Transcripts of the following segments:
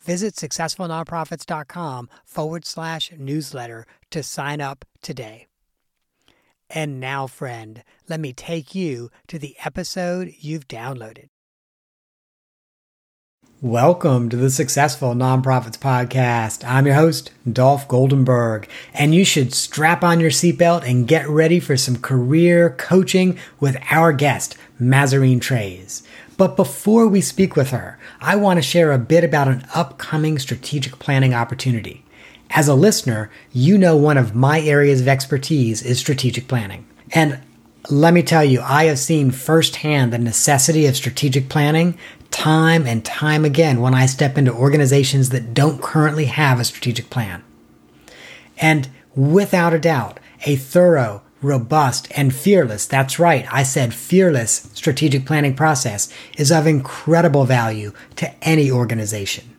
Visit successfulnonprofits.com forward slash newsletter to sign up today. And now, friend, let me take you to the episode you've downloaded. Welcome to the Successful Nonprofits Podcast. I'm your host, Dolph Goldenberg, and you should strap on your seatbelt and get ready for some career coaching with our guest, Mazarine Treyz. But before we speak with her, I want to share a bit about an upcoming strategic planning opportunity. As a listener, you know one of my areas of expertise is strategic planning. And let me tell you, I have seen firsthand the necessity of strategic planning time and time again when I step into organizations that don't currently have a strategic plan. And without a doubt, a thorough, robust, and fearless, that's right, I said fearless strategic planning process is of incredible value to any organization.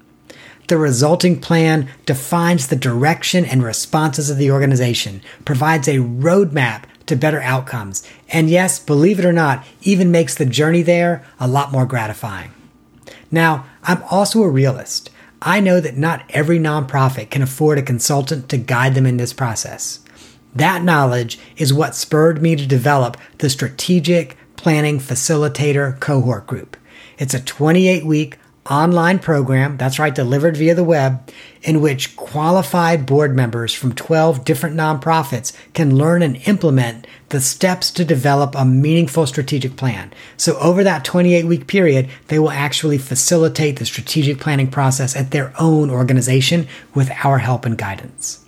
The resulting plan defines the direction and responses of the organization, provides a roadmap to better outcomes, and yes, believe it or not, even makes the journey there a lot more gratifying. Now, I'm also a realist. I know that not every nonprofit can afford a consultant to guide them in this process. That knowledge is what spurred me to develop the Strategic Planning Facilitator Cohort Group. It's a 28 week online program, that's right, delivered via the web, in which qualified board members from 12 different nonprofits can learn and implement the steps to develop a meaningful strategic plan. So, over that 28 week period, they will actually facilitate the strategic planning process at their own organization with our help and guidance.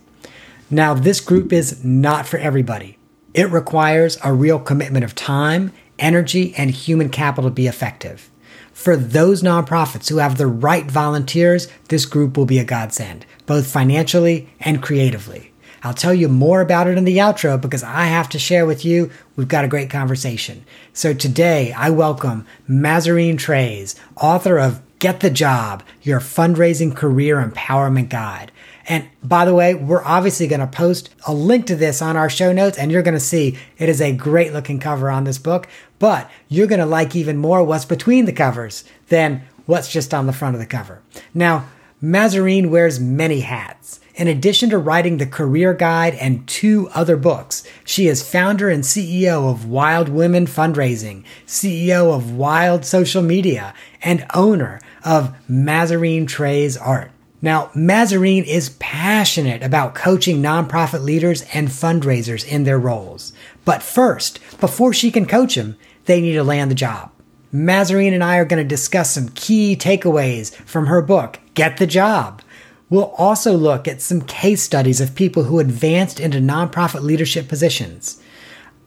Now, this group is not for everybody. It requires a real commitment of time, energy, and human capital to be effective. For those nonprofits who have the right volunteers, this group will be a godsend, both financially and creatively. I'll tell you more about it in the outro because I have to share with you we've got a great conversation. So today I welcome Mazarine Treyz, author of Get the Job, Your Fundraising Career Empowerment Guide. And by the way, we're obviously going to post a link to this on our show notes, and you're going to see it is a great looking cover on this book. But you're going to like even more what's between the covers than what's just on the front of the cover. Now, Mazarine wears many hats. In addition to writing the career guide and two other books, she is founder and CEO of Wild Women Fundraising, CEO of Wild Social Media, and owner of Mazarine Treyz Art. Now, Mazarine is passionate about coaching nonprofit leaders and fundraisers in their roles. But first, before she can coach them, they need to land the job. Mazarine and I are going to discuss some key takeaways from her book, Get the Job. We'll also look at some case studies of people who advanced into nonprofit leadership positions.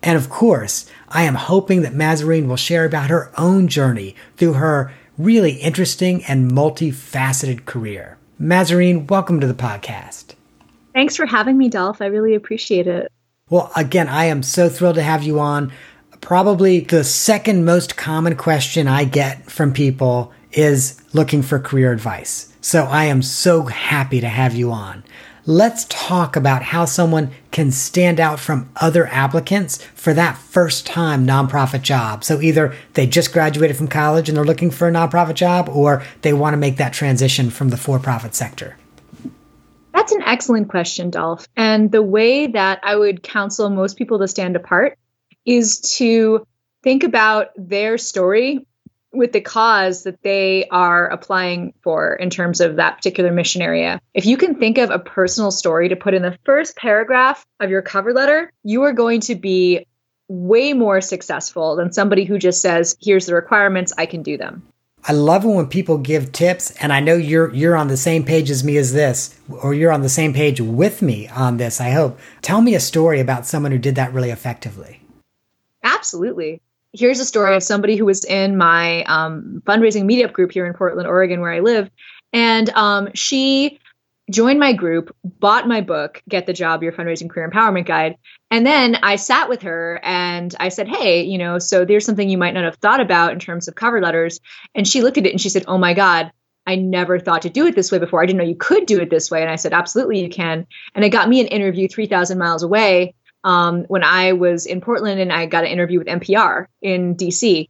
And of course, I am hoping that Mazarine will share about her own journey through her really interesting and multifaceted career. Mazarine, welcome to the podcast. Thanks for having me, Dolph. I really appreciate it. Well, again, I am so thrilled to have you on. Probably the second most common question I get from people is looking for career advice. So I am so happy to have you on. Let's talk about how someone can stand out from other applicants for that first time nonprofit job. So either they just graduated from college and they're looking for a nonprofit job, or they want to make that transition from the for profit sector. That's an excellent question, Dolph. And the way that I would counsel most people to stand apart is to think about their story with the cause that they are applying for in terms of that particular mission area. If you can think of a personal story to put in the first paragraph of your cover letter, you are going to be way more successful than somebody who just says, here's the requirements, I can do them. I love it when people give tips and I know you're you're on the same page as me as this or you're on the same page with me on this, I hope. Tell me a story about someone who did that really effectively. Absolutely here's a story of somebody who was in my um, fundraising meetup group here in Portland, Oregon, where I live. And um, she joined my group, bought my book, Get the Job, Your Fundraising Career Empowerment Guide. And then I sat with her and I said, Hey, you know, so there's something you might not have thought about in terms of cover letters. And she looked at it and she said, Oh my God, I never thought to do it this way before. I didn't know you could do it this way. And I said, Absolutely, you can. And it got me an interview 3,000 miles away um, when I was in Portland and I got an interview with NPR in DC.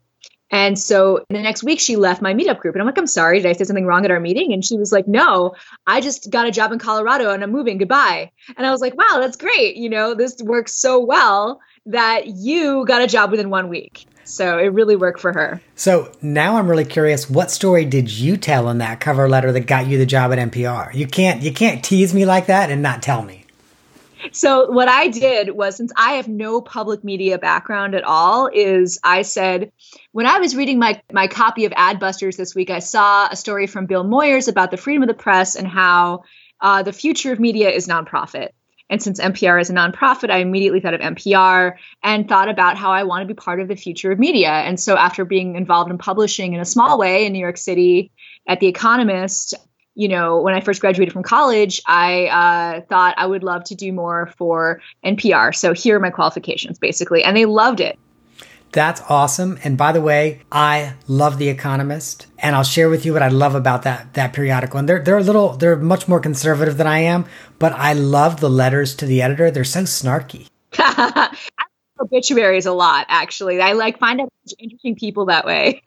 And so the next week she left my meetup group and I'm like, I'm sorry, did I say something wrong at our meeting? And she was like, No, I just got a job in Colorado and I'm moving. Goodbye. And I was like, Wow, that's great. You know, this works so well that you got a job within one week. So it really worked for her. So now I'm really curious, what story did you tell in that cover letter that got you the job at NPR? You can't you can't tease me like that and not tell me so what I did was since I have no public media background at all is I said when I was reading my my copy of Adbusters this week I saw a story from Bill Moyers about the freedom of the press and how uh, the future of media is nonprofit. And since NPR is a nonprofit, I immediately thought of NPR and thought about how I want to be part of the future of media. And so after being involved in publishing in a small way in New York City at The Economist, you know, when I first graduated from college, I uh, thought I would love to do more for NPR. So here are my qualifications, basically. And they loved it. That's awesome. And by the way, I love The Economist, and I'll share with you what I love about that that periodical. And they're they're a little they're much more conservative than I am, but I love the letters to the editor. They're so snarky. obituaries a lot actually. I like find out interesting people that way.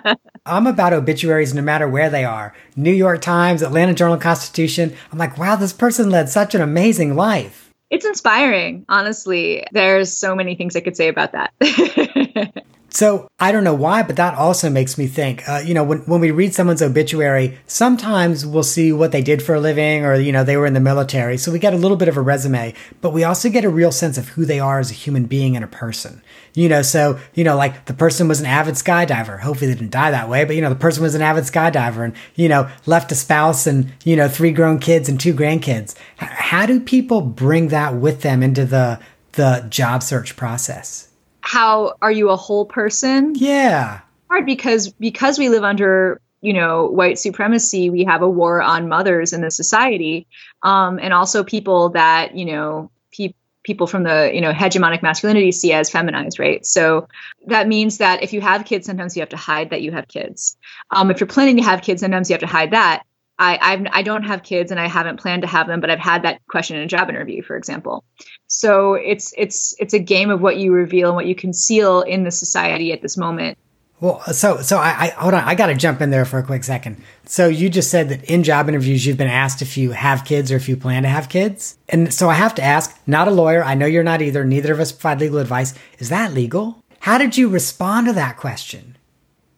I'm about obituaries no matter where they are. New york times atlanta journal constitution. I'm like wow this person led such an amazing life. It's inspiring honestly. There's so many things i could say about that So I don't know why, but that also makes me think. Uh, you know, when when we read someone's obituary, sometimes we'll see what they did for a living, or you know, they were in the military. So we get a little bit of a resume, but we also get a real sense of who they are as a human being and a person. You know, so you know, like the person was an avid skydiver. Hopefully, they didn't die that way, but you know, the person was an avid skydiver, and you know, left a spouse and you know, three grown kids and two grandkids. How do people bring that with them into the the job search process? How are you a whole person? Yeah. Hard because because we live under you know white supremacy we have a war on mothers in the society um, and also people that you know pe- people from the you know hegemonic masculinity see as feminized right so that means that if you have kids sometimes you have to hide that you have kids um, if you're planning to have kids sometimes you have to hide that I I've, I don't have kids and I haven't planned to have them, but I've had that question in a job interview, for example. So it's it's it's a game of what you reveal and what you conceal in the society at this moment. Well, so so I, I hold on. I got to jump in there for a quick second. So you just said that in job interviews you've been asked if you have kids or if you plan to have kids, and so I have to ask. Not a lawyer. I know you're not either. Neither of us provide legal advice. Is that legal? How did you respond to that question?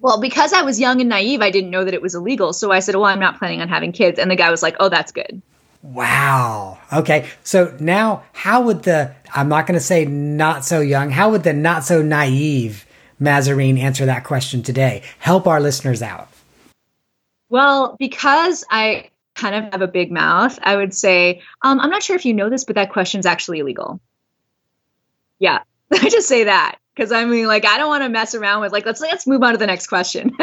Well, because I was young and naive, I didn't know that it was illegal. So I said, Well, I'm not planning on having kids. And the guy was like, Oh, that's good. Wow. Okay. So now, how would the, I'm not going to say not so young, how would the not so naive Mazarine answer that question today? Help our listeners out. Well, because I kind of have a big mouth, I would say, um, I'm not sure if you know this, but that question is actually illegal. Yeah. I just say that because I mean, like, I don't want to mess around with like, let's let's move on to the next question.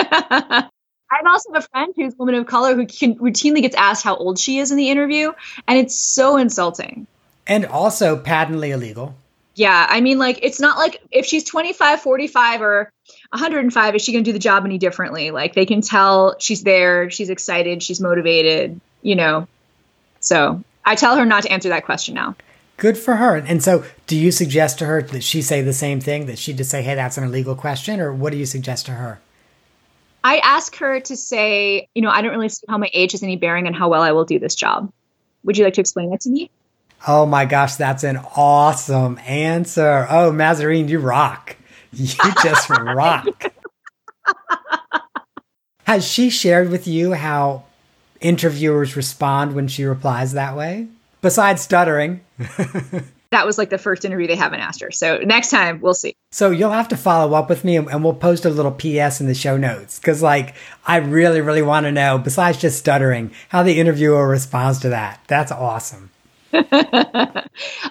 I also have a friend who's a woman of color who can, routinely gets asked how old she is in the interview, and it's so insulting. And also patently illegal. Yeah, I mean, like, it's not like if she's 25, 45, or 105, is she going to do the job any differently? Like, they can tell she's there, she's excited, she's motivated, you know. So I tell her not to answer that question now. Good for her. And so, do you suggest to her that she say the same thing? That she just say, "Hey, that's an illegal question," or what do you suggest to her? I ask her to say, you know, I don't really see how my age has any bearing on how well I will do this job. Would you like to explain that to me? Oh my gosh, that's an awesome answer. Oh, Mazarine, you rock. You just rock. Has she shared with you how interviewers respond when she replies that way? Besides stuttering. that was like the first interview they haven't asked her. So next time we'll see. So you'll have to follow up with me and, we'll post a little PS in the show notes because, like, I really, really want to know, besides just stuttering, how the interviewer responds to that. That's awesome. I'm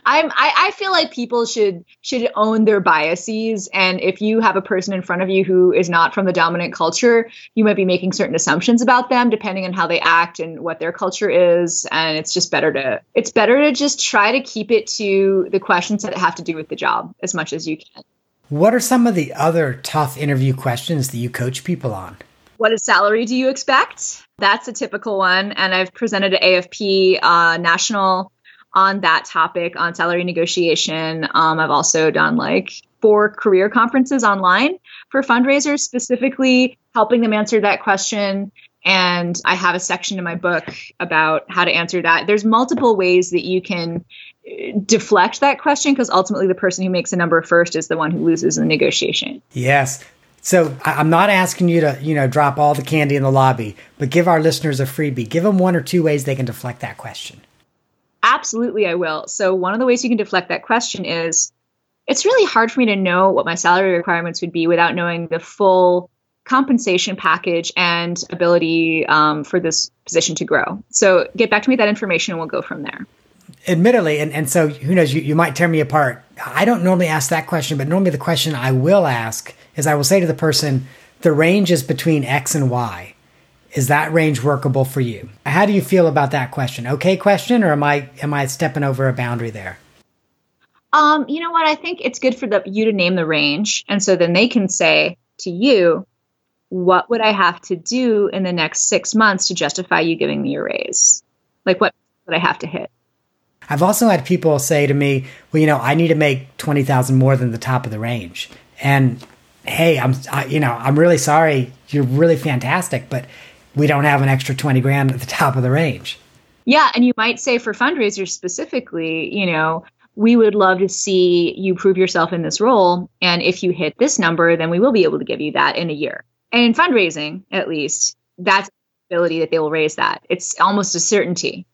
I, I feel like people should should own their biases and if you have a person in front of you who is not from the dominant culture, you might be making certain assumptions about them depending on how they act and what their culture is and it's just better to it's better to just try to keep it to the questions that have to do with the job as much as you can. What are some of the other tough interview questions that you coach people on? What is salary do you expect? That's a typical one. And I've presented at AFP uh, national on that topic on salary negotiation. Um, I've also done like four career conferences online for fundraisers, specifically helping them answer that question. And I have a section in my book about how to answer that. There's multiple ways that you can uh, deflect that question because ultimately the person who makes a number first is the one who loses the negotiation. Yes. So I'm not asking you to, you know, drop all the candy in the lobby, but give our listeners a freebie. Give them one or two ways they can deflect that question. Absolutely, I will. So, one of the ways you can deflect that question is it's really hard for me to know what my salary requirements would be without knowing the full compensation package and ability um, for this position to grow. So, get back to me that information and we'll go from there. Admittedly, and, and so who knows, you, you might tear me apart. I don't normally ask that question, but normally the question I will ask is I will say to the person, the range is between X and Y. Is that range workable for you? How do you feel about that question? Okay question or am I am I stepping over a boundary there? Um, you know what? I think it's good for the you to name the range and so then they can say to you, what would I have to do in the next 6 months to justify you giving me a raise? Like what would I have to hit? I've also had people say to me, "Well, you know, I need to make 20,000 more than the top of the range." And hey, I'm I, you know, I'm really sorry. You're really fantastic, but we don't have an extra 20 grand at the top of the range. Yeah. And you might say for fundraisers specifically, you know, we would love to see you prove yourself in this role. And if you hit this number, then we will be able to give you that in a year. And in fundraising, at least, that's the ability that they will raise that. It's almost a certainty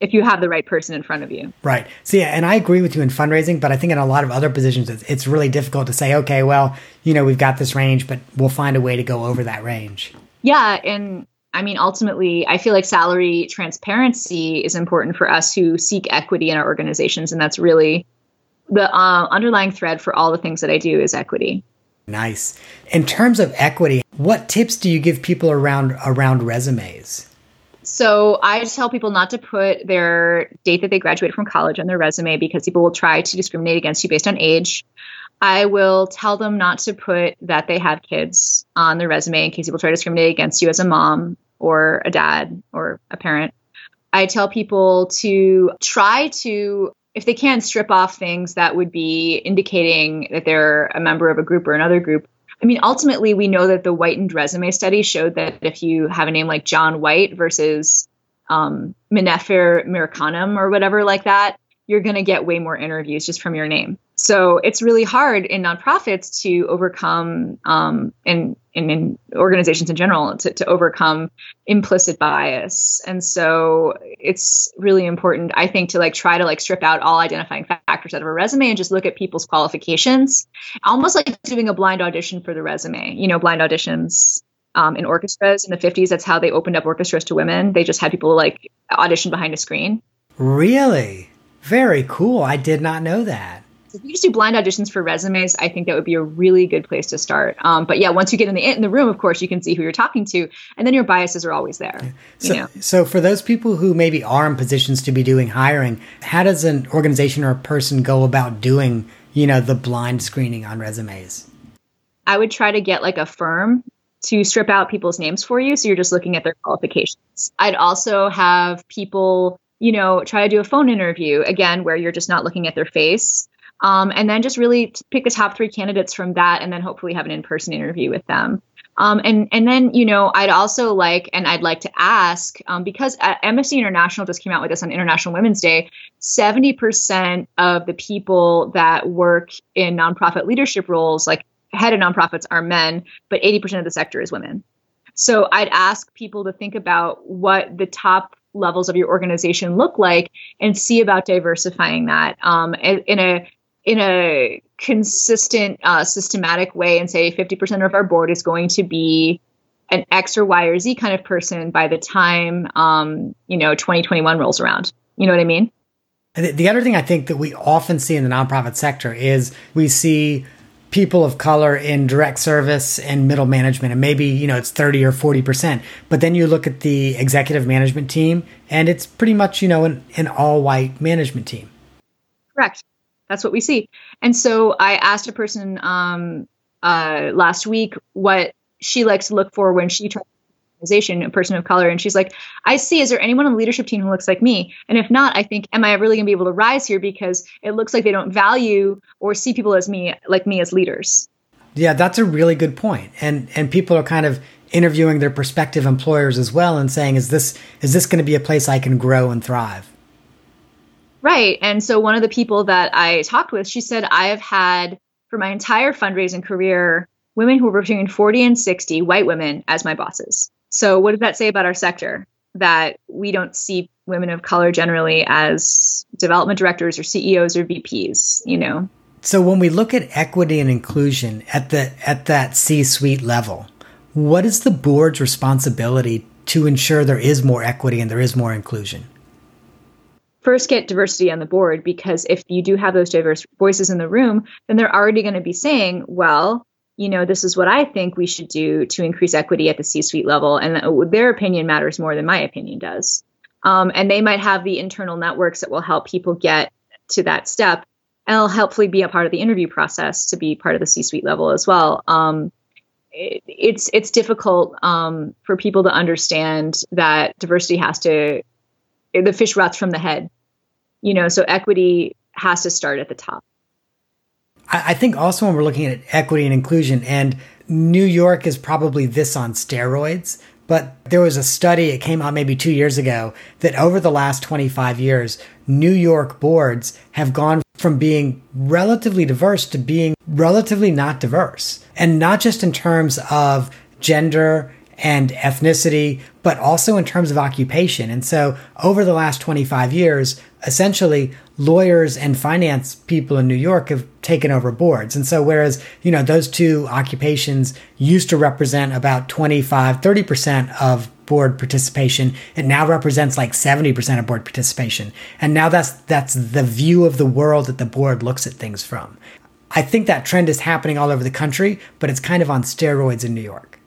if you have the right person in front of you. Right. So yeah, and I agree with you in fundraising, but I think in a lot of other positions, it's, it's really difficult to say, okay, well, you know, we've got this range, but we'll find a way to go over that range. Yeah, and I mean, ultimately, I feel like salary transparency is important for us who seek equity in our organizations. And that's really the uh, underlying thread for all the things that I do is equity. Nice. In terms of equity, what tips do you give people around around resumes? So I tell people not to put their date that they graduated from college on their resume because people will try to discriminate against you based on age. I will tell them not to put that they have kids on their resume in case people try to discriminate against you as a mom or a dad or a parent. I tell people to try to, if they can, strip off things that would be indicating that they're a member of a group or another group. I mean, ultimately, we know that the whitened resume study showed that if you have a name like John White versus um, Minefer Mirkanam or whatever like that, you're going to get way more interviews just from your name. So it's really hard in nonprofits to overcome, um, in, in, in organizations in general, to, to overcome implicit bias. And so it's really important, I think, to like try to like strip out all identifying factors out of a resume and just look at people's qualifications, almost like doing a blind audition for the resume. You know, blind auditions um, in orchestras in the 50s. That's how they opened up orchestras to women. They just had people like audition behind a screen. Really? Very cool. I did not know that. If you just do blind auditions for resumes, I think that would be a really good place to start. Um, but yeah, once you get in the in the room, of course, you can see who you're talking to, and then your biases are always there. So, you know? so for those people who maybe are in positions to be doing hiring, how does an organization or a person go about doing, you know, the blind screening on resumes? I would try to get like a firm to strip out people's names for you, so you're just looking at their qualifications. I'd also have people you know, try to do a phone interview again, where you're just not looking at their face. Um, and then just really pick the top three candidates from that, and then hopefully have an in-person interview with them. Um, and and then you know I'd also like and I'd like to ask um, because uh, Amnesty International just came out with this on International Women's Day. Seventy percent of the people that work in nonprofit leadership roles, like head of nonprofits, are men, but eighty percent of the sector is women. So I'd ask people to think about what the top levels of your organization look like and see about diversifying that um, in a in a consistent, uh, systematic way and say 50% of our board is going to be an X or Y or Z kind of person by the time, um, you know, 2021 rolls around. You know what I mean? The other thing I think that we often see in the nonprofit sector is we see people of color in direct service and middle management and maybe you know it's 30 or 40% but then you look at the executive management team and it's pretty much you know an, an all white management team. Correct. That's what we see. And so I asked a person um, uh, last week what she likes to look for when she tries organization, a person of color, and she's like, "I see. Is there anyone on the leadership team who looks like me? And if not, I think, am I really going to be able to rise here because it looks like they don't value or see people as me, like me, as leaders." Yeah, that's a really good point. And and people are kind of interviewing their prospective employers as well and saying, "Is this is this going to be a place I can grow and thrive?" Right. And so one of the people that I talked with, she said, I have had for my entire fundraising career women who were between 40 and 60, white women, as my bosses. So what does that say about our sector? That we don't see women of color generally as development directors or CEOs or VPs, you know? So when we look at equity and inclusion at the at that C-suite level, what is the board's responsibility to ensure there is more equity and there is more inclusion? first get diversity on the board because if you do have those diverse voices in the room, then they're already going to be saying, well, you know, this is what I think we should do to increase equity at the C suite level. And their opinion matters more than my opinion does. Um, and they might have the internal networks that will help people get to that step and it'll hopefully be a part of the interview process to be part of the C suite level as well. Um, it, it's it's difficult um, for people to understand that diversity has to the fish rots from the head you know so equity has to start at the top I think also when we're looking at equity and inclusion, and New York is probably this on steroids, but there was a study, it came out maybe two years ago, that over the last 25 years, New York boards have gone from being relatively diverse to being relatively not diverse. And not just in terms of gender and ethnicity, but also in terms of occupation. And so over the last 25 years, essentially lawyers and finance people in New York have taken over boards. And so whereas, you know, those two occupations used to represent about 25, 30% of board participation, it now represents like 70% of board participation. And now that's that's the view of the world that the board looks at things from. I think that trend is happening all over the country, but it's kind of on steroids in New York.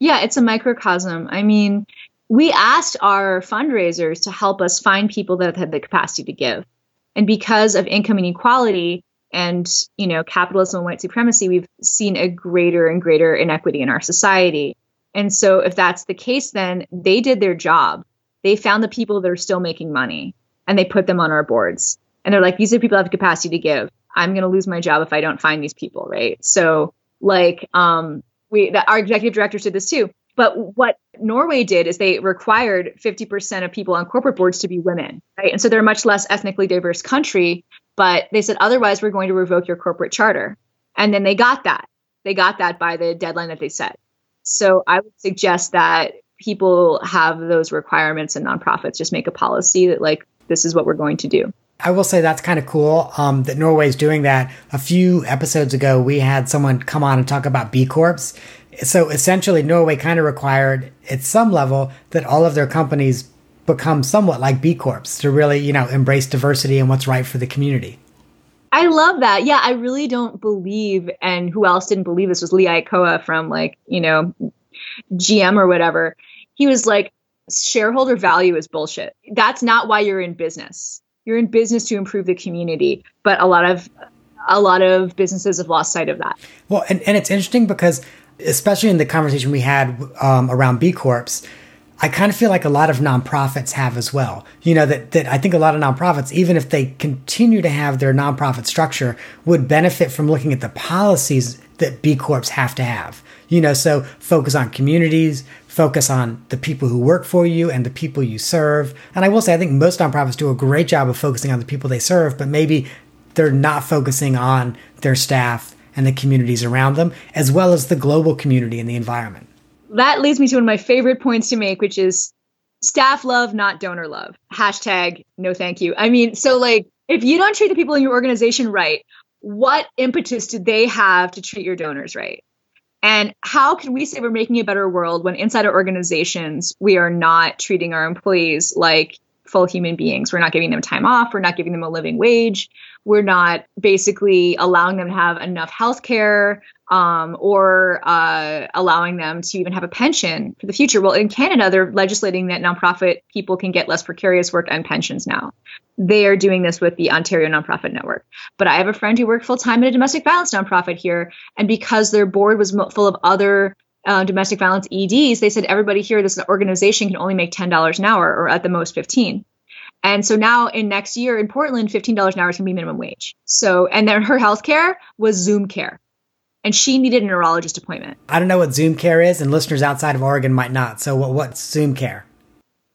Yeah, it's a microcosm. I mean, we asked our fundraisers to help us find people that had the capacity to give. And because of income inequality and, you know, capitalism and white supremacy, we've seen a greater and greater inequity in our society. And so if that's the case, then they did their job. They found the people that are still making money and they put them on our boards. And they're like, these are people that have capacity to give. I'm going to lose my job if I don't find these people, right? So, like, um, we that our executive directors did this too. But what Norway did is they required 50% of people on corporate boards to be women, right? And so they're a much less ethnically diverse country, but they said otherwise we're going to revoke your corporate charter. And then they got that. They got that by the deadline that they set. So I would suggest that people have those requirements and nonprofits just make a policy that like this is what we're going to do. I will say that's kind of cool um, that Norway's doing that. A few episodes ago, we had someone come on and talk about B Corps. So essentially, Norway kind of required at some level that all of their companies become somewhat like B Corps to really, you know, embrace diversity and what's right for the community. I love that. Yeah, I really don't believe, and who else didn't believe this was Lee Iacocca from like, you know, GM or whatever. He was like, shareholder value is bullshit. That's not why you're in business you're in business to improve the community but a lot of a lot of businesses have lost sight of that well and, and it's interesting because especially in the conversation we had um, around b corps I kind of feel like a lot of nonprofits have as well. You know, that, that I think a lot of nonprofits, even if they continue to have their nonprofit structure, would benefit from looking at the policies that B Corps have to have. You know, so focus on communities, focus on the people who work for you and the people you serve. And I will say, I think most nonprofits do a great job of focusing on the people they serve, but maybe they're not focusing on their staff and the communities around them, as well as the global community and the environment that leads me to one of my favorite points to make, which is staff love, not donor love. Hashtag no thank you. I mean, so like if you don't treat the people in your organization right, what impetus do they have to treat your donors right? And how can we say we're making a better world when inside our organizations we are not treating our employees like full human beings? We're not giving them time off, we're not giving them a living wage, we're not basically allowing them to have enough health care um, or uh, allowing them to even have a pension for the future. Well, in Canada, they're legislating that nonprofit people can get less precarious work and pensions now. They are doing this with the Ontario Nonprofit Network. But I have a friend who worked full time at a domestic violence nonprofit here, and because their board was full of other uh, domestic violence EDs, they said everybody here, this organization can only make ten dollars an hour, or at the most fifteen. And so now in next year in Portland, $15 an hour is going to be minimum wage. So, and then her health care was Zoom care and she needed a neurologist appointment. I don't know what Zoom care is, and listeners outside of Oregon might not. So, what, what's Zoom care?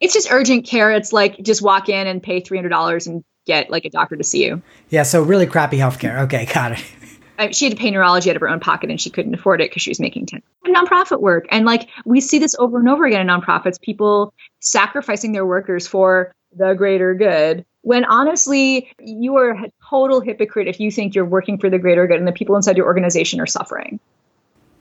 It's just urgent care. It's like just walk in and pay three hundred dollars and get like a doctor to see you. Yeah, so really crappy healthcare. Okay, got it. She had to pay neurology out of her own pocket and she couldn't afford it because she was making 10 nonprofit work and like we see this over and over again in nonprofits people sacrificing their workers for the greater good when honestly you are a total hypocrite if you think you're working for the greater good and the people inside your organization are suffering.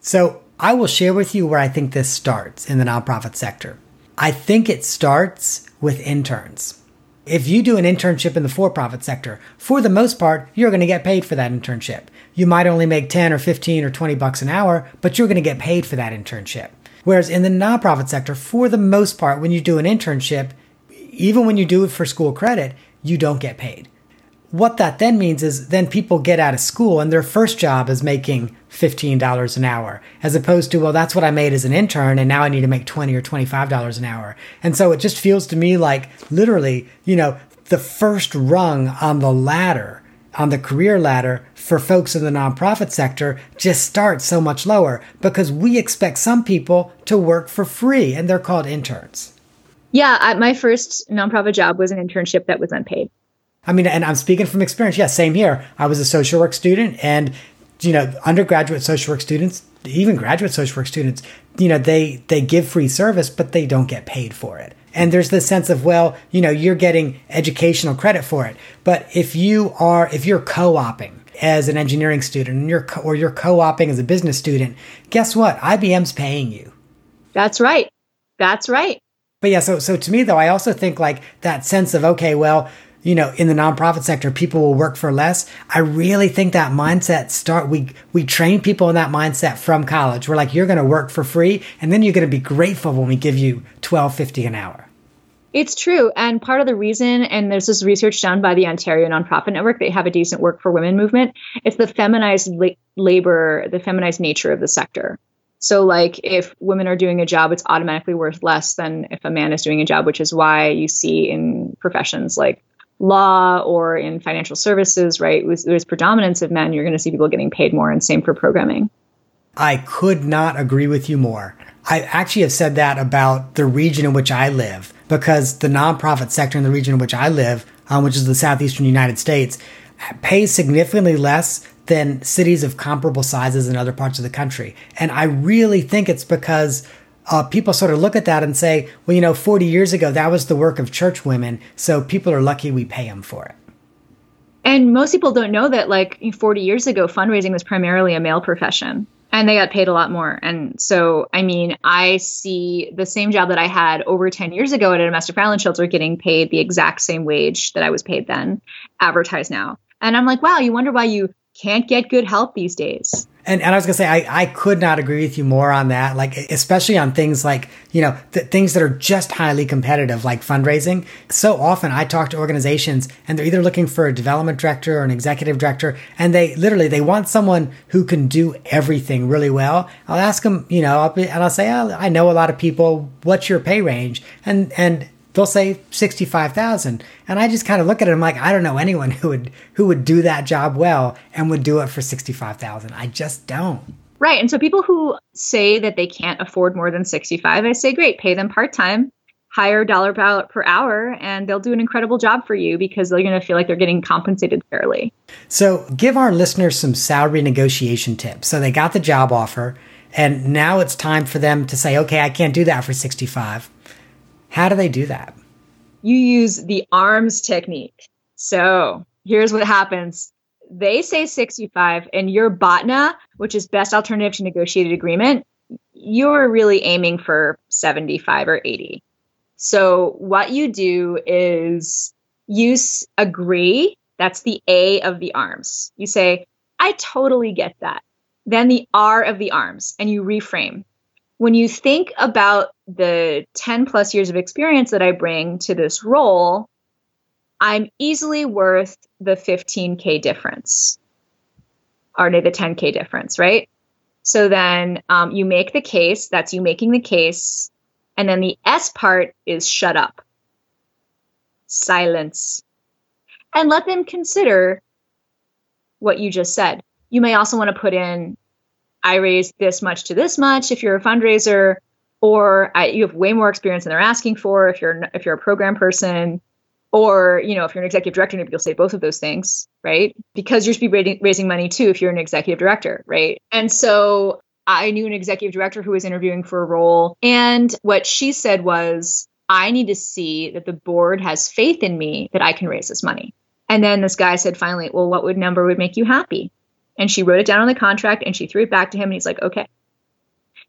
So, I will share with you where I think this starts in the nonprofit sector. I think it starts with interns. If you do an internship in the for profit sector, for the most part, you're going to get paid for that internship. You might only make 10 or 15 or 20 bucks an hour, but you're going to get paid for that internship. Whereas in the nonprofit sector, for the most part, when you do an internship, even when you do it for school credit, you don't get paid. What that then means is then people get out of school and their first job is making $15 an hour, as opposed to, well, that's what I made as an intern and now I need to make 20 or $25 an hour. And so it just feels to me like literally, you know, the first rung on the ladder, on the career ladder for folks in the nonprofit sector just starts so much lower because we expect some people to work for free and they're called interns. Yeah, I, my first nonprofit job was an internship that was unpaid. I mean, and I'm speaking from experience. Yeah, same here. I was a social work student, and you know, undergraduate social work students, even graduate social work students, you know, they they give free service, but they don't get paid for it. And there's this sense of, well, you know, you're getting educational credit for it. But if you are, if you're co-oping as an engineering student, and you're co- or you're co-oping as a business student, guess what? IBM's paying you. That's right. That's right. But yeah, so so to me though, I also think like that sense of okay, well, you know, in the nonprofit sector, people will work for less. I really think that mindset start we we train people in that mindset from college. We're like, you're going to work for free, and then you're going to be grateful when we give you twelve fifty an hour. It's true, and part of the reason, and there's this research done by the Ontario Nonprofit Network. They have a decent work for women movement. It's the feminized la- labor, the feminized nature of the sector. So, like, if women are doing a job, it's automatically worth less than if a man is doing a job, which is why you see in professions like law or in financial services, right? There's predominance of men. You're going to see people getting paid more, and same for programming. I could not agree with you more. I actually have said that about the region in which I live because the nonprofit sector in the region in which I live, um, which is the southeastern United States, pays significantly less than cities of comparable sizes in other parts of the country. And I really think it's because uh, people sort of look at that and say, well, you know, 40 years ago, that was the work of church women. So people are lucky we pay them for it. And most people don't know that, like 40 years ago, fundraising was primarily a male profession and they got paid a lot more. And so, I mean, I see the same job that I had over 10 years ago at a domestic violence shelter getting paid the exact same wage that I was paid then, advertised now. And I'm like, wow, you wonder why you can't get good help these days. And, and I was gonna say, I, I could not agree with you more on that. Like, especially on things like, you know, th- things that are just highly competitive, like fundraising. So often I talk to organizations and they're either looking for a development director or an executive director, and they literally, they want someone who can do everything really well. I'll ask them, you know, I'll be, and I'll say, oh, I know a lot of people. What's your pay range? And, and they'll say 65,000 and I just kind of look at it I'm like I don't know anyone who would who would do that job well and would do it for 65,000 I just don't. Right and so people who say that they can't afford more than 65 I say great pay them part-time higher dollar per hour and they'll do an incredible job for you because they're going to feel like they're getting compensated fairly. So give our listeners some salary negotiation tips. So they got the job offer and now it's time for them to say okay I can't do that for 65 how do they do that? You use the arms technique. So here's what happens. They say 65 and your BATNA which is best alternative to negotiated agreement, you're really aiming for 75 or 80. So what you do is you agree. That's the A of the arms. You say, I totally get that. Then the R of the arms, and you reframe when you think about the 10 plus years of experience that I bring to this role, I'm easily worth the 15K difference or the 10K difference, right? So then um, you make the case, that's you making the case. And then the S part is shut up, silence, and let them consider what you just said. You may also want to put in I raised this much to this much if you're a fundraiser, or I, you have way more experience than they're asking for if you're if you're a program person, or you know if you're an executive director, maybe you'll say both of those things, right? Because you're to be raising money too if you're an executive director, right? And so I knew an executive director who was interviewing for a role, and what she said was, I need to see that the board has faith in me that I can raise this money. And then this guy said finally, well, what would number would make you happy? And she wrote it down on the contract and she threw it back to him and he's like, okay.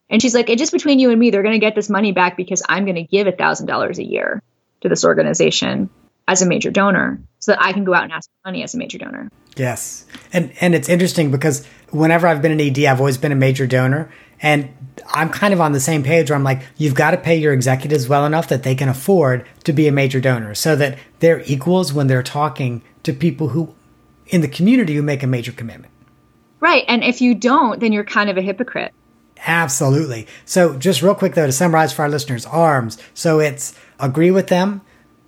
And she's like, it's just between you and me, they're going to get this money back because I'm going to give a thousand dollars a year to this organization as a major donor so that I can go out and ask for money as a major donor. Yes. And, and it's interesting because whenever I've been an ED, I've always been a major donor. And I'm kind of on the same page where I'm like, you've got to pay your executives well enough that they can afford to be a major donor so that they're equals when they're talking to people who in the community who make a major commitment. Right. And if you don't, then you're kind of a hypocrite. Absolutely. So, just real quick though, to summarize for our listeners, arms. So, it's agree with them,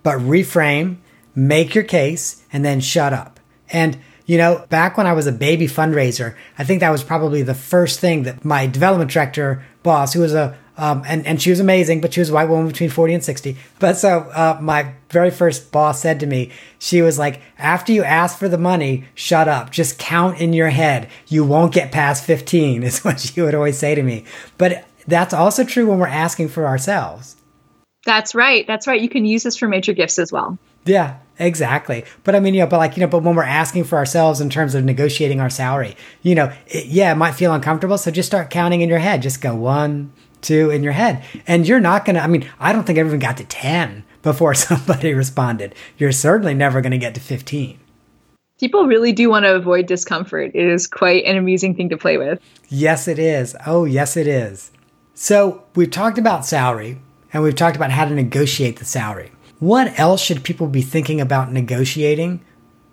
but reframe, make your case, and then shut up. And, you know, back when I was a baby fundraiser, I think that was probably the first thing that my development director boss, who was a um, and, and she was amazing, but she was a white woman between 40 and 60. But so uh, my very first boss said to me, she was like, after you ask for the money, shut up. Just count in your head. You won't get past 15, is what she would always say to me. But that's also true when we're asking for ourselves. That's right. That's right. You can use this for major gifts as well. Yeah, exactly. But I mean, you know, but like, you know, but when we're asking for ourselves in terms of negotiating our salary, you know, it, yeah, it might feel uncomfortable. So just start counting in your head. Just go one, two in your head. And you're not going to, I mean, I don't think I even got to 10 before somebody responded. You're certainly never going to get to 15. People really do want to avoid discomfort. It is quite an amusing thing to play with. Yes, it is. Oh, yes, it is. So we've talked about salary and we've talked about how to negotiate the salary. What else should people be thinking about negotiating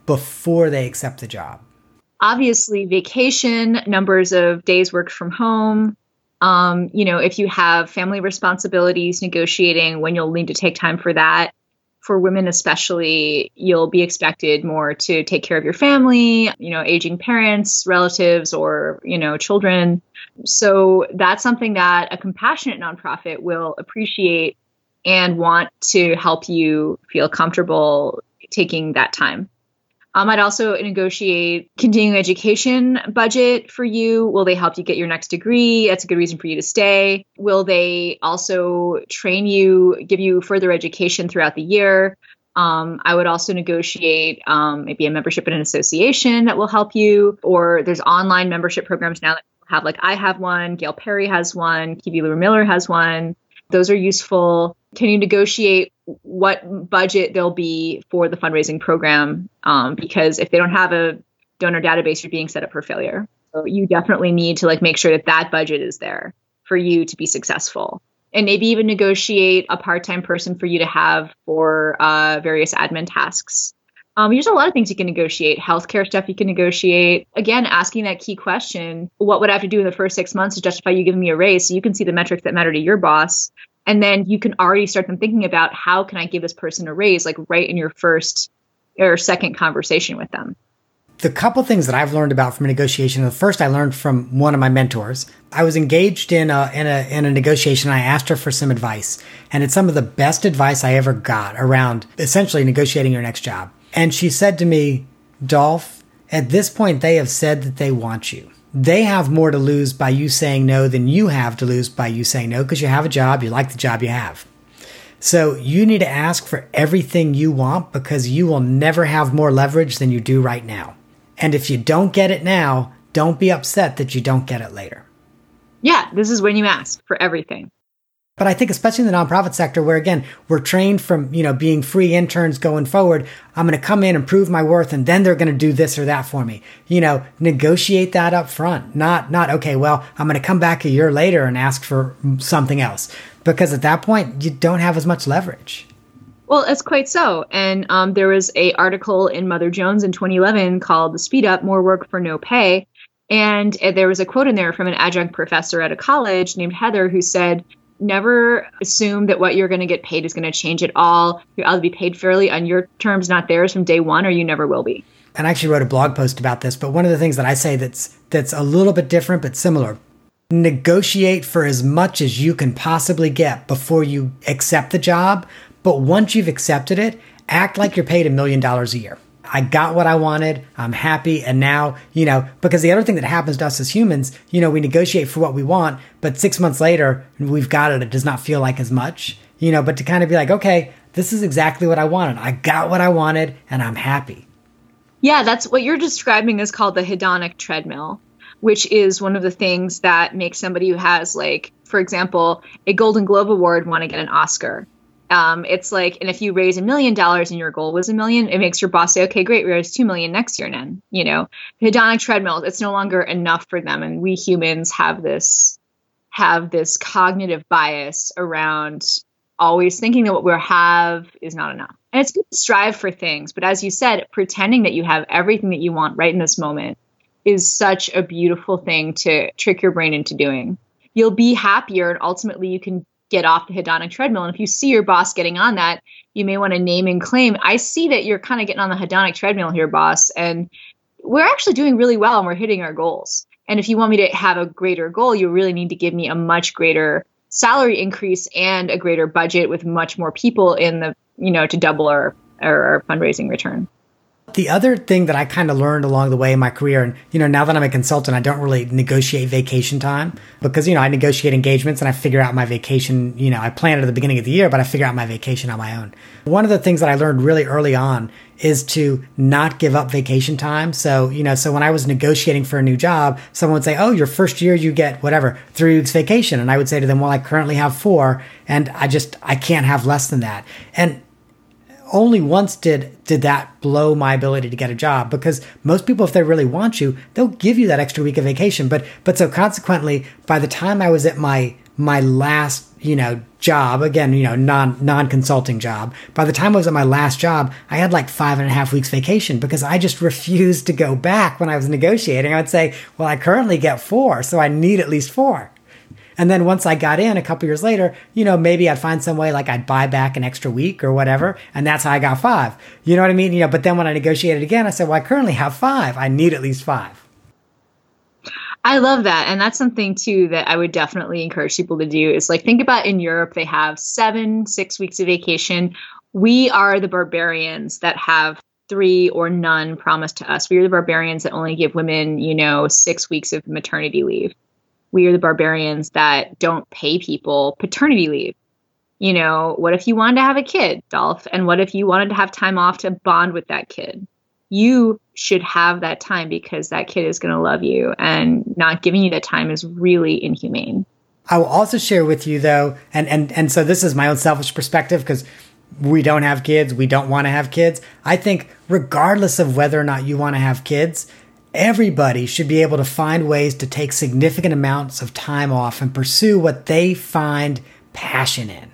before they accept the job? Obviously, vacation, numbers of days worked from home, um, you know, if you have family responsibilities, negotiating when you'll need to take time for that. For women, especially, you'll be expected more to take care of your family, you know, aging parents, relatives, or, you know, children. So that's something that a compassionate nonprofit will appreciate and want to help you feel comfortable taking that time. Um, I'd also negotiate continuing education budget for you. Will they help you get your next degree? That's a good reason for you to stay. Will they also train you, give you further education throughout the year? Um, I would also negotiate um, maybe a membership in an association that will help you, or there's online membership programs now that have like I have one, Gail Perry has one, Lou Miller has one. Those are useful. Can you negotiate what budget there'll be for the fundraising program? Um, because if they don't have a donor database, you're being set up for failure. you definitely need to like make sure that that budget is there for you to be successful and maybe even negotiate a part-time person for you to have for uh, various admin tasks um, there's a lot of things you can negotiate healthcare stuff you can negotiate again asking that key question what would i have to do in the first six months to justify you giving me a raise so you can see the metrics that matter to your boss and then you can already start them thinking about how can i give this person a raise like right in your first or second conversation with them the couple things that I've learned about from negotiation. The first I learned from one of my mentors. I was engaged in a in a in a negotiation. I asked her for some advice, and it's some of the best advice I ever got around essentially negotiating your next job. And she said to me, "Dolph, at this point they have said that they want you. They have more to lose by you saying no than you have to lose by you saying no because you have a job, you like the job you have." So you need to ask for everything you want because you will never have more leverage than you do right now. And if you don't get it now, don't be upset that you don't get it later. Yeah, this is when you ask for everything. But I think especially in the nonprofit sector where again, we're trained from, you know, being free interns going forward, I'm going to come in and prove my worth and then they're going to do this or that for me. You know, negotiate that up front. Not not okay, well, I'm going to come back a year later and ask for something else because at that point you don't have as much leverage. Well, it's quite so. And um, there was a article in Mother Jones in 2011 called "The Speed Up: More Work for No Pay," and uh, there was a quote in there from an adjunct professor at a college named Heather who said, "Never assume that what you're going to get paid is going to change at all. Either be paid fairly on your terms, not theirs, from day one, or you never will be." And I actually wrote a blog post about this. But one of the things that I say that's that's a little bit different but similar negotiate for as much as you can possibly get before you accept the job but once you've accepted it, act like you're paid a million dollars a year. I got what I wanted. I'm happy. And now, you know, because the other thing that happens to us as humans, you know, we negotiate for what we want, but six months later, we've got it. It does not feel like as much, you know, but to kind of be like, okay, this is exactly what I wanted. I got what I wanted and I'm happy. Yeah, that's what you're describing is called the hedonic treadmill, which is one of the things that makes somebody who has, like, for example, a Golden Globe Award want to get an Oscar um, it's like, and if you raise a million dollars and your goal was a million, it makes your boss say, okay, great, we raise two million next year. Then, you know, hedonic treadmills, it's no longer enough for them. And we humans have this, have this cognitive bias around always thinking that what we have is not enough. And it's good to strive for things. But as you said, pretending that you have everything that you want right in this moment is such a beautiful thing to trick your brain into doing. You'll be happier and ultimately you can get off the hedonic treadmill. And if you see your boss getting on that, you may want to name and claim. I see that you're kind of getting on the hedonic treadmill here, boss. And we're actually doing really well and we're hitting our goals. And if you want me to have a greater goal, you really need to give me a much greater salary increase and a greater budget with much more people in the, you know, to double our, our, our fundraising return. The other thing that I kind of learned along the way in my career, and you know, now that I'm a consultant, I don't really negotiate vacation time because you know I negotiate engagements and I figure out my vacation. You know, I plan it at the beginning of the year, but I figure out my vacation on my own. One of the things that I learned really early on is to not give up vacation time. So you know, so when I was negotiating for a new job, someone would say, "Oh, your first year you get whatever three weeks vacation," and I would say to them, "Well, I currently have four, and I just I can't have less than that." And only once did did that blow my ability to get a job because most people if they really want you they'll give you that extra week of vacation. But but so consequently by the time i was at my my last you know job again you know non non consulting job by the time i was at my last job i had like five and a half weeks vacation because i just refused to go back when i was negotiating. I'd say well i currently get four so i need at least four and then once I got in a couple years later, you know, maybe I'd find some way like I'd buy back an extra week or whatever. And that's how I got five. You know what I mean? You know, but then when I negotiated again, I said, well, I currently have five. I need at least five. I love that. And that's something too that I would definitely encourage people to do is like think about in Europe, they have seven, six weeks of vacation. We are the barbarians that have three or none promised to us. We are the barbarians that only give women, you know, six weeks of maternity leave we are the barbarians that don't pay people paternity leave. You know, what if you wanted to have a kid, Dolph? And what if you wanted to have time off to bond with that kid? You should have that time because that kid is going to love you, and not giving you that time is really inhumane. I will also share with you though, and and and so this is my own selfish perspective because we don't have kids, we don't want to have kids. I think regardless of whether or not you want to have kids, everybody should be able to find ways to take significant amounts of time off and pursue what they find passion in.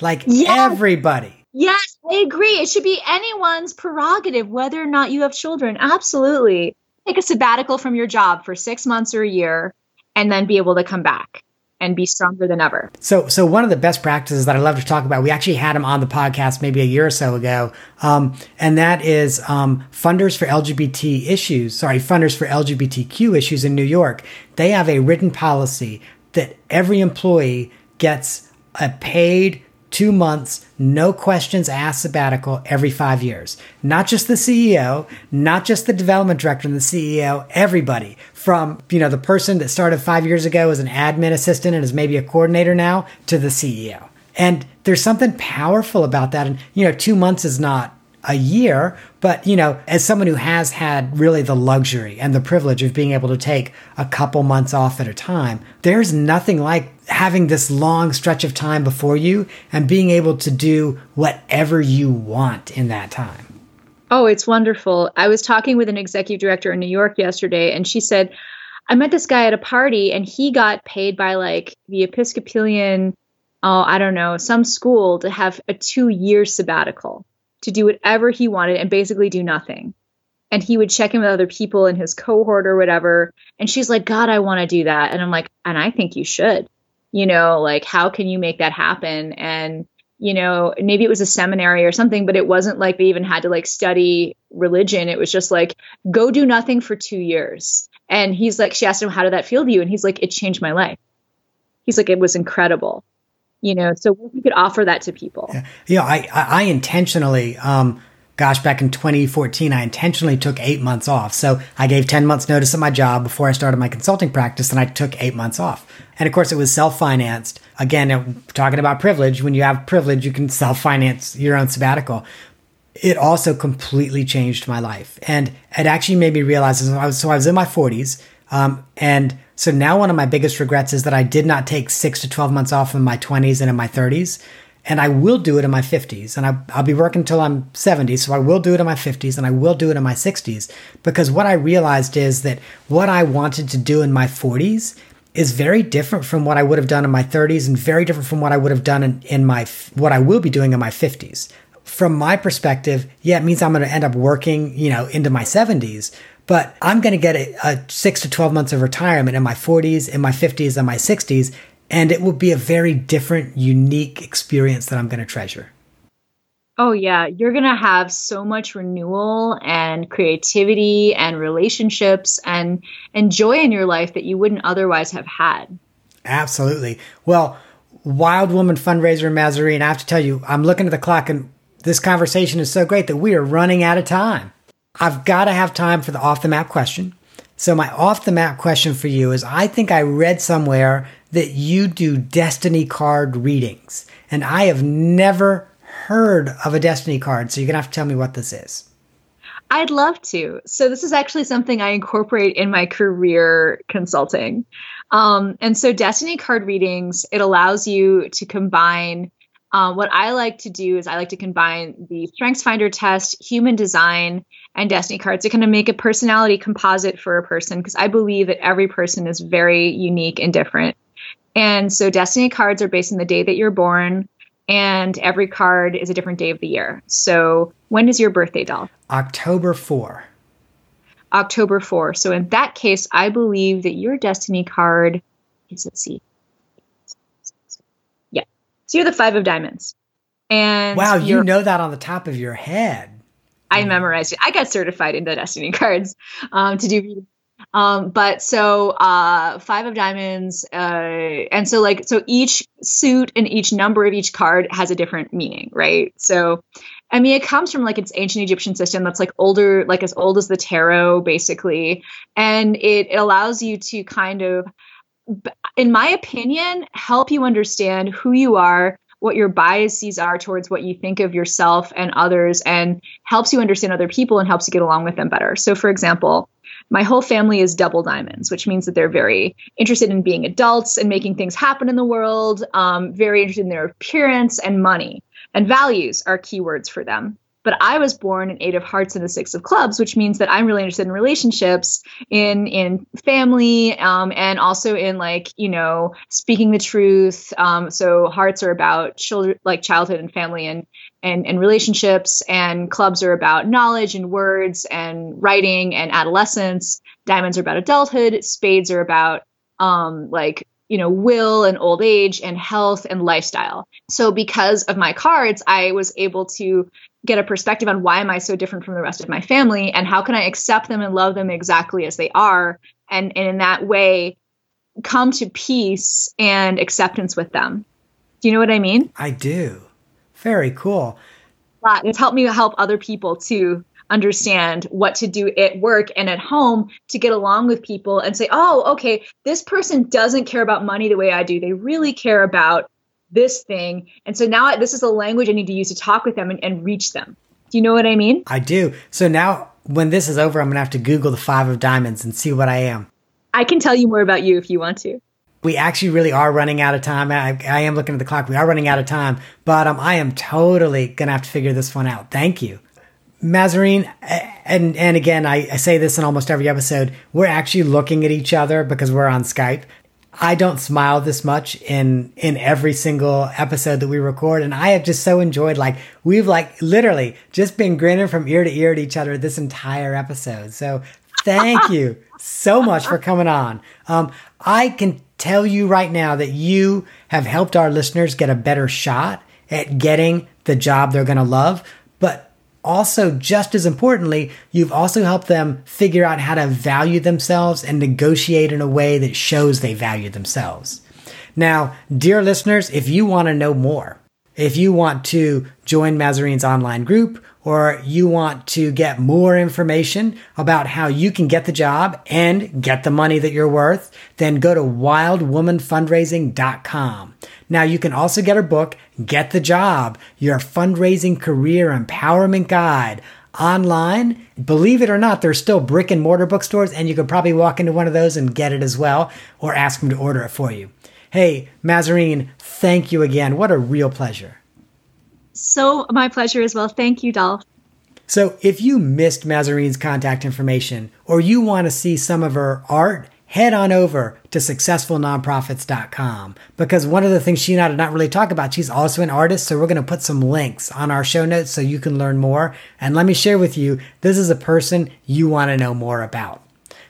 Like yes. everybody. Yes, I agree. It should be anyone's prerogative, whether or not you have children. Absolutely. Take a sabbatical from your job for six months or a year and then be able to come back and be stronger than ever. So, so one of the best practices that I love to talk about, we actually had him on the podcast maybe a year or so ago, um, and that is um, funders for LGBT issues. Sorry, funders for LGBTQ issues in New York. They have a written policy that every employee gets a paid two months, no questions asked sabbatical every five years. Not just the CEO, not just the development director and the CEO, everybody from, you know, the person that started five years ago as an admin assistant and is maybe a coordinator now to the CEO. And there's something powerful about that. And, you know, two months is not a year, but you know, as someone who has had really the luxury and the privilege of being able to take a couple months off at a time, there's nothing like having this long stretch of time before you and being able to do whatever you want in that time. Oh, it's wonderful. I was talking with an executive director in New York yesterday, and she said, I met this guy at a party, and he got paid by like the Episcopalian, oh, I don't know, some school to have a two year sabbatical to do whatever he wanted and basically do nothing. And he would check in with other people in his cohort or whatever. And she's like, God, I want to do that. And I'm like, and I think you should. You know, like, how can you make that happen? And, you know, maybe it was a seminary or something, but it wasn't like they even had to like study religion. It was just like, go do nothing for two years. And he's like, she asked him, how did that feel to you? And he's like, it changed my life. He's like, it was incredible you know so we could offer that to people. Yeah, know, I, I intentionally um gosh back in 2014 i intentionally took eight months off. So i gave 10 months notice at my job before i started my consulting practice and i took eight months off. And of course it was self-financed. Again talking about privilege. When you have privilege you can self-finance your own sabbatical. It also completely changed my life. And it actually made me realize so I was, so I was in my 40s um, and so now one of my biggest regrets is that I did not take six to 12 months off in my 20s and in my 30s. And I will do it in my 50s. And I, will be working until I'm 70. So I will do it in my 50s and I will do it in my 60s. Because what I realized is that what I wanted to do in my 40s is very different from what I would have done in my 30s and very different from what I would have done in, in my what I will be doing in my 50s. From my perspective, yeah, it means I'm going to end up working, you know, into my 70s, but I'm going to get a, a six to 12 months of retirement in my 40s, in my 50s, and my 60s. And it will be a very different, unique experience that I'm going to treasure. Oh, yeah. You're going to have so much renewal and creativity and relationships and, and joy in your life that you wouldn't otherwise have had. Absolutely. Well, Wild Woman fundraiser in Mazarine, I have to tell you, I'm looking at the clock and this conversation is so great that we are running out of time. I've got to have time for the off the map question. So, my off the map question for you is I think I read somewhere that you do destiny card readings, and I have never heard of a destiny card. So, you're going to have to tell me what this is. I'd love to. So, this is actually something I incorporate in my career consulting. Um, and so, destiny card readings, it allows you to combine um, what I like to do is I like to combine the Strengths Finder test, human design, and Destiny cards to kind of make a personality composite for a person because I believe that every person is very unique and different. And so Destiny cards are based on the day that you're born, and every card is a different day of the year. So when is your birthday, doll? October 4. October 4. So in that case, I believe that your Destiny card is, let's see, so you're the five of diamonds. And wow, you know that on the top of your head. I memorized it. I got certified in the Destiny cards um, to do. Um, but so uh, five of diamonds, uh, and so like so each suit and each number of each card has a different meaning, right? So, I mean, it comes from like its ancient Egyptian system that's like older, like as old as the tarot, basically, and it, it allows you to kind of in my opinion, help you understand who you are, what your biases are towards what you think of yourself and others, and helps you understand other people and helps you get along with them better. So, for example, my whole family is double diamonds, which means that they're very interested in being adults and making things happen in the world, um, very interested in their appearance and money. And values are keywords for them. But I was born an eight of hearts and a six of clubs, which means that I'm really interested in relationships, in in family, um, and also in like you know speaking the truth. Um, so hearts are about children, like childhood and family, and and and relationships, and clubs are about knowledge and words and writing and adolescence. Diamonds are about adulthood. Spades are about um, like you know will and old age and health and lifestyle so because of my cards i was able to get a perspective on why am i so different from the rest of my family and how can i accept them and love them exactly as they are and, and in that way come to peace and acceptance with them. Do you know what i mean? I do. Very cool. It's helped me help other people too understand what to do at work and at home to get along with people and say, oh, okay, this person doesn't care about money the way I do. They really care about this thing. And so now this is the language I need to use to talk with them and, and reach them. Do you know what I mean? I do. So now when this is over, I'm going to have to Google the five of diamonds and see what I am. I can tell you more about you if you want to. We actually really are running out of time. I, I am looking at the clock. We are running out of time, but um, I am totally going to have to figure this one out. Thank you. Mazarine, and and again, I, I, say this in almost every episode. We're actually looking at each other because we're on Skype. I don't smile this much in in every single episode that we record, and I have just so enjoyed. Like we've like literally just been grinning from ear to ear at each other this entire episode. So thank you so much for coming on. Um, I can tell you right now that you have helped our listeners get a better shot at getting the job they're going to love, but also, just as importantly, you've also helped them figure out how to value themselves and negotiate in a way that shows they value themselves. Now, dear listeners, if you want to know more, if you want to join Mazarine's online group, or you want to get more information about how you can get the job and get the money that you're worth, then go to wildwomanfundraising.com. Now you can also get her book, Get the Job, your fundraising career empowerment guide online. Believe it or not, there's still brick and mortar bookstores, and you could probably walk into one of those and get it as well, or ask them to order it for you. Hey, Mazarine, thank you again. What a real pleasure. So, my pleasure as well. Thank you, Dolph. So, if you missed Mazarine's contact information or you want to see some of her art, head on over to successfulnonprofits.com because one of the things she and I did not really talk about, she's also an artist. So we're going to put some links on our show notes so you can learn more. And let me share with you, this is a person you want to know more about.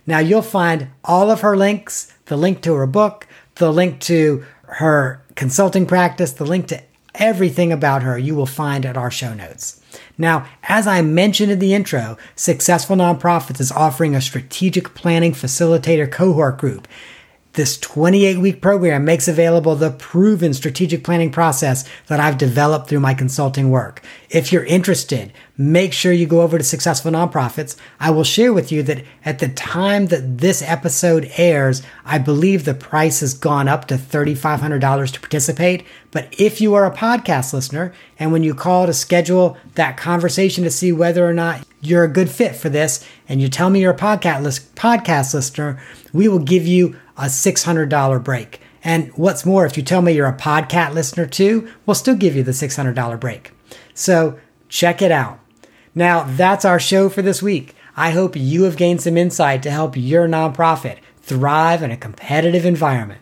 Now you'll find all of her links, the link to her book, the link to her consulting practice, the link to everything about her you will find at our show notes. Now, as I mentioned in the intro, Successful Nonprofits is offering a strategic planning facilitator cohort group. This 28 week program makes available the proven strategic planning process that I've developed through my consulting work. If you're interested, make sure you go over to Successful Nonprofits. I will share with you that at the time that this episode airs, I believe the price has gone up to $3,500 to participate. But if you are a podcast listener and when you call to schedule that conversation to see whether or not you're a good fit for this and you tell me you're a podcast, list, podcast listener, we will give you a $600 break. And what's more, if you tell me you're a podcast listener too, we'll still give you the $600 break. So check it out. Now, that's our show for this week. I hope you have gained some insight to help your nonprofit thrive in a competitive environment.